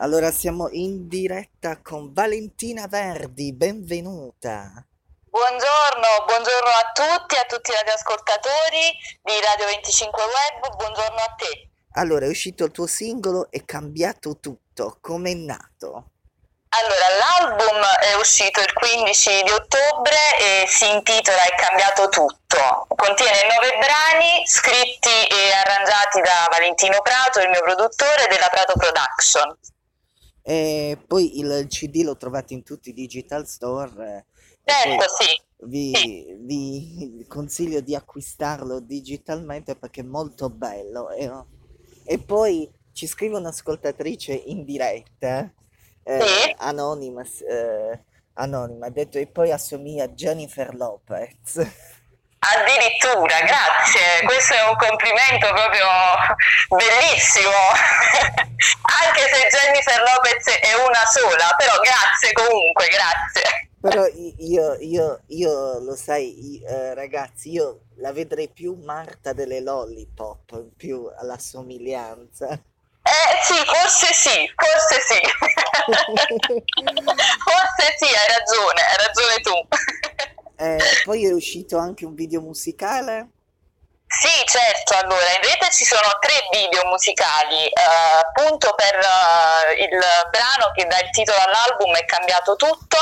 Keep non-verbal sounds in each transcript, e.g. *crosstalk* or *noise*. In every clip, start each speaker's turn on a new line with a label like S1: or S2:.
S1: Allora siamo in diretta con Valentina Verdi, benvenuta.
S2: Buongiorno, buongiorno a tutti, a tutti i radioascoltatori di Radio 25 Web, buongiorno a te.
S1: Allora, è uscito il tuo singolo È cambiato tutto, com'è nato?
S2: Allora, l'album è uscito il 15 di ottobre e si intitola È cambiato tutto. Contiene nove brani scritti e arrangiati da Valentino Prato, il mio produttore della Prato Production.
S1: E poi il CD lo trovate in tutti i digital store. eh,
S2: Certo, sì.
S1: vi,
S2: Sì.
S1: vi consiglio di acquistarlo digitalmente perché è molto bello. E, e poi ci scrive un'ascoltatrice in diretta, eh,
S2: Sì.
S1: anonima, eh, anonima, ha detto e poi assomiglia a Jennifer Lopez. *laughs*
S2: Addirittura, grazie, questo è un complimento proprio bellissimo, *laughs* anche se Jennifer Lopez è una sola, però grazie comunque, grazie.
S1: Però io, io, io lo sai, i- eh, ragazzi, io la vedrei più Marta delle Lollipop, più alla somiglianza.
S2: Eh sì, forse sì, forse sì, *laughs* *laughs* forse sì, hai ragione, hai ragione tu.
S1: Eh, poi è uscito anche un video musicale.
S2: Sì, certo, allora in rete ci sono tre video musicali, eh, appunto per eh, il brano che dà il titolo all'album è cambiato tutto,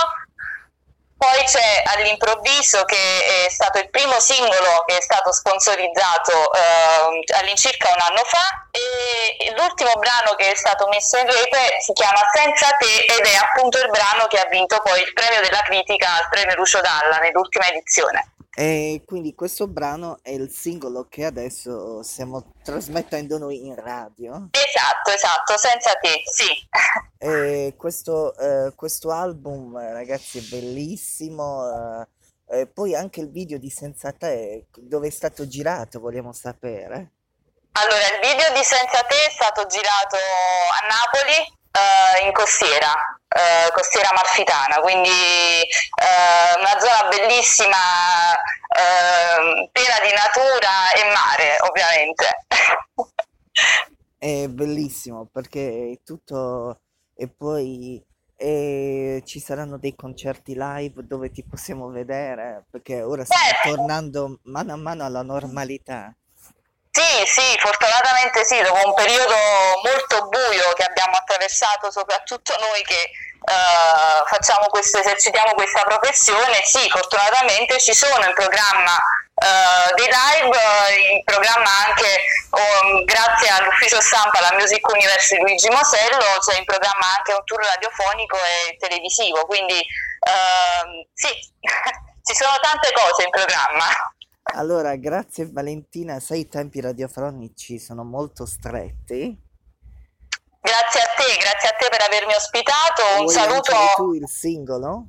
S2: poi c'è all'improvviso che è stato il primo singolo che è stato sponsorizzato eh, all'incirca un anno fa e l'ultimo brano che è stato messo in rete si chiama Senza te ed è appunto il brano che ha vinto poi il premio della critica al premio Lucio Dalla nell'ultima edizione.
S1: E quindi questo brano è il singolo che adesso stiamo trasmettendo noi in radio.
S2: Esatto, esatto, senza te, sì.
S1: E questo, eh, questo album, ragazzi, è bellissimo. eh, e poi anche il video di Senza Te, dove è stato girato, vogliamo sapere.
S2: Allora, il video di Senza te è stato girato a Napoli, eh, in costiera, eh, costiera amalfitana, quindi eh, una zona bellissima, eh, piena di natura e mare, ovviamente.
S1: È bellissimo perché è tutto e poi eh, ci saranno dei concerti live dove ti possiamo vedere perché ora stiamo tornando mano a mano alla normalità.
S2: Sì, sì, fortunatamente sì, dopo un periodo molto buio che abbiamo attraversato, soprattutto noi che eh, questo, esercitiamo questa professione, sì, fortunatamente ci sono in programma eh, dei live, in programma anche um, grazie all'ufficio stampa, alla Music Universe di Luigi Mosello, c'è in programma anche un tour radiofonico e televisivo, quindi ehm, sì, *laughs* ci sono tante cose in programma.
S1: Allora, grazie Valentina, sai i tempi radiofonici sono molto stretti.
S2: Grazie a te, grazie a te per avermi ospitato. Un
S1: Vuoi
S2: saluto.
S1: tu il singolo?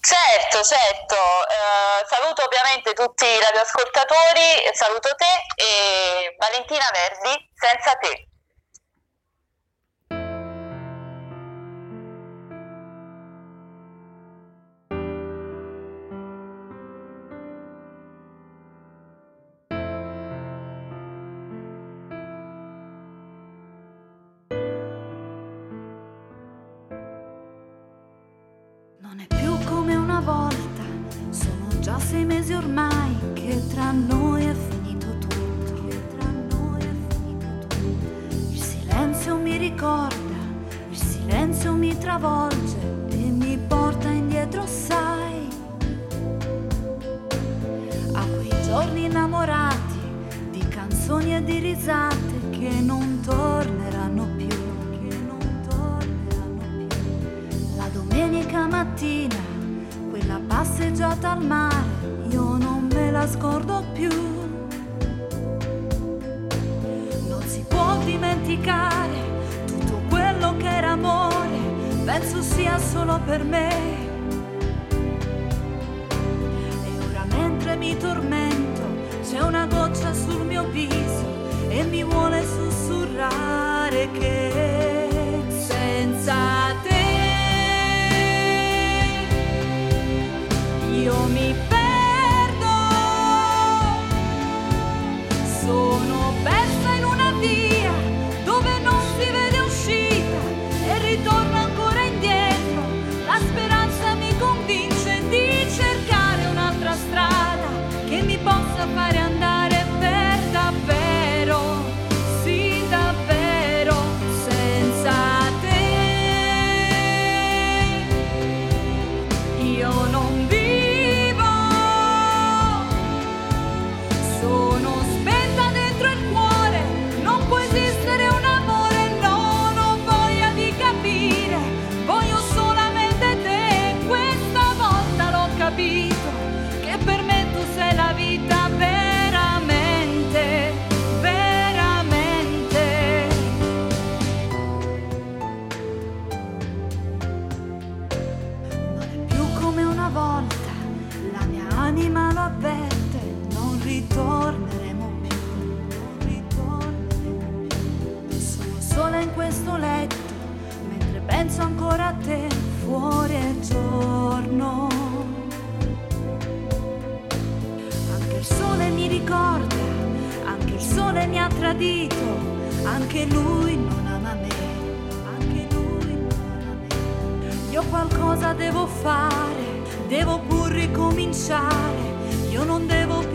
S2: Certo, certo. Eh, saluto ovviamente tutti i radioascoltatori, saluto te e Valentina Verdi, senza te.
S3: Mesi ormai che tra noi è finito tutto. Il silenzio mi ricorda, il silenzio mi travolge e mi porta indietro, sai. A quei giorni innamorati di canzoni e di risate che non torneranno più. La domenica mattina, passeggiata al mare, io non me la scordo più. Non si può dimenticare tutto quello che era amore, penso sia solo per me. E ora mentre mi tormento, c'è una goccia sul mio viso e mi vuole sussurrare ritorneremo più, non ritorneremo più. Penso sola in questo letto, mentre penso ancora a te, fuori e torno. Anche il sole mi ricorda, anche il sole mi ha tradito, anche lui non ama me, anche lui non ama me. Io qualcosa devo fare, devo pur ricominciare, io non devo più